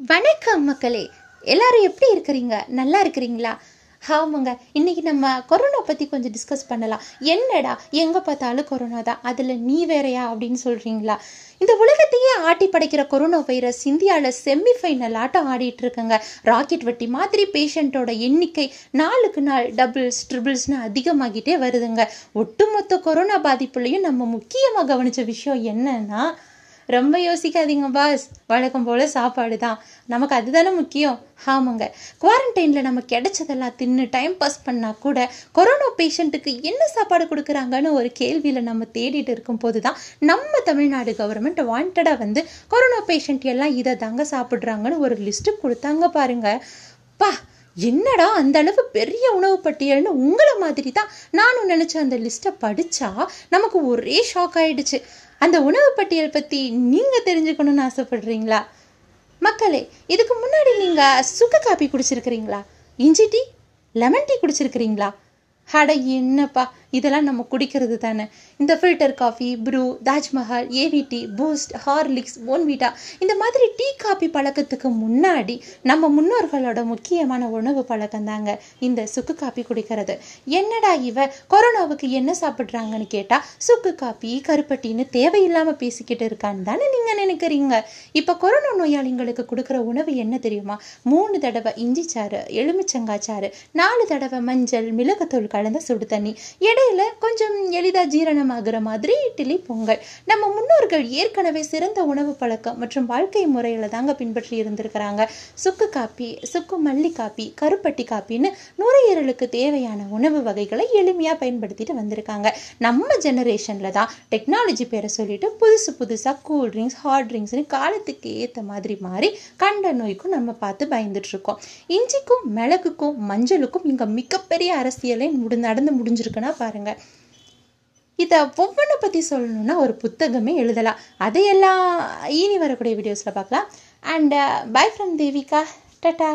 வணக்கம் மக்களே. எல்லாரும் எப்படி இருக்கிறீங்க? நல்லா இருக்கிறீங்களா? ஆமாங்க இன்னைக்கு நம்ம கொரோனா பற்றி கொஞ்சம் டிஸ்கஸ் பண்ணலாம். என்னடா எங்கே பார்த்தாலும் கொரோனா தான். அதில் நீ வேறையா அப்படின்னு சொல்கிறீங்களா இந்த உலகத்தையே ஆட்டி படைக்கிற கொரோனா வைரஸ் இந்தியாவில் செமிஃபைனல் ஆட்டம் ஆடிட்டு இருக்குங்க. ராக்கெட் வெட்டி மாதிரி பேஷண்ட்டோட எண்ணிக்கை நாளுக்கு நாள் டபுள்ஸ் ட்ரிபிள்ஸ்னு அதிகமாகிட்டே வருதுங்க. ஒட்டுமொத்த கொரோனா பாதிப்புலையும் நம்ம முக்கியமாக கவனித்த விஷயம் என்னன்னா ரொம்ப யோசிக்காதீங்க பாஸ் வழக்கம் போல் சாப்பாடு தான். நமக்கு அதுதானே முக்கியம். ஆமாங்க. குவாரண்டைனில் நம்ம கிடைச்சதெல்லாம் தின்னு டைம் பாஸ் பண்ணால் கூட கொரோனா பேஷண்ட்டுக்கு என்ன சாப்பாடு கொடுக்குறாங்கன்னு ஒரு கேள்வியில் நம்ம தேடிட்டு இருக்கும்போது தான் நம்ம தமிழ்நாடு கவர்மெண்ட் வாண்டடாக வந்து கொரோனா பேஷண்ட் எல்லாம் இதை தாங்க சாப்பிட்றாங்கன்னு ஒரு லிஸ்ட்டு கொடுத்தாங்க பாருங்க. பா என்னடா அந்த அளவு பெரிய உணவு பட்டியல்னு உங்களை மாதிரி தான் நானும் நினச்ச அந்த லிஸ்ட்டை படித்தா நமக்கு ஒரே ஷாக் ஆயிடுச்சு. அந்த உணவு பட்டியல் பற்றி நீங்கள் தெரிஞ்சுக்கணும்னு ஆசைப்படுறீங்களா? மக்களே இதுக்கு முன்னாடி நீங்கள் சுக்க காப்பி குடிச்சிருக்கிறீங்களா? இஞ்சி டீ லெமன் டீ குடிச்சிருக்கிறீங்களா? அட என்னப்பா இதெல்லாம் நம்ம குடிக்கிறது தானே? இந்த filter coffee Bru Taj Mahal AVT Boost Horlicks Bournvita இந்த மாதிரி டீ காபி பழக்கத்துக்கு முன்னாடி நம்ம முன்னோர்களோட முக்கியமான உணவு பழக்கம் தாங்க இந்த சுக்கு காப்பி குடிக்கிறது. என்னடா இவ கொரோனாவுக்கு என்ன சாப்பிட்றாங்கன்னு கேட்டால் சுக்கு காப்பி கருப்பட்டின்னு தேவையில்லாமல் பேசிக்கிட்டு இருக்கான்னு தானே நீங்கள் நினைக்கிறீங்க? இப்போ கொரோனா நோயாளிங்களுக்கு கொடுக்குற உணவு என்ன தெரியுமா? மூணு தடவை இஞ்சி சாறு எலுமிச்சங்காய் சாறு நாலு தடவை மஞ்சள் மிளகுத்தூள் கலந்த சுடு தண்ணி இடையில கொஞ்சம் எளிதாக ஜீரணமாகிற மாதிரி இட்லி பொங்கல் நம்ம முன்னோர்கள் ஏற்கனவே சிறந்த உணவு பழக்கம் மற்றும் வாழ்க்கை முறையில் தாங்க பின்பற்றி இருந்திருக்கிறாங்க. சுக்கு காப்பி சுக்கு மல்லி காப்பி கருப்பட்டி காப்பின்னு நுரையீரலுக்கு தேவையான உணவு வகைகளை எளிமையாக பயன்படுத்திட்டு வந்திருக்காங்க. நம்ம ஜெனரேஷனில் தான் டெக்னாலஜி பேரை சொல்லிட்டு புதுசு புதுசாக கூல் ட்ரிங்க்ஸ் ஹாட் ட்ரிங்க்ஸ்னு காலத்துக்கு ஏற்ற மாதிரி மாறி கண்ட நோய்க்கும் நம்ம பார்த்து பயந்துட்டு இருக்கோம். இஞ்சிக்கும் மிளகுக்கும் மஞ்சளுக்கும் இங்கே மிகப்பெரிய அரசியலை நடந்து முடிஞ்சிருக்குன்னா பாருங்க. இதை ஒவ்வொன்றை பற்றி சொல்லணும்னா ஒரு புத்தகமே எழுதலாம். அதையெல்லாம் இனி வரக்கூடிய வீடியோஸில் பார்க்கலாம். And bye from Devika tata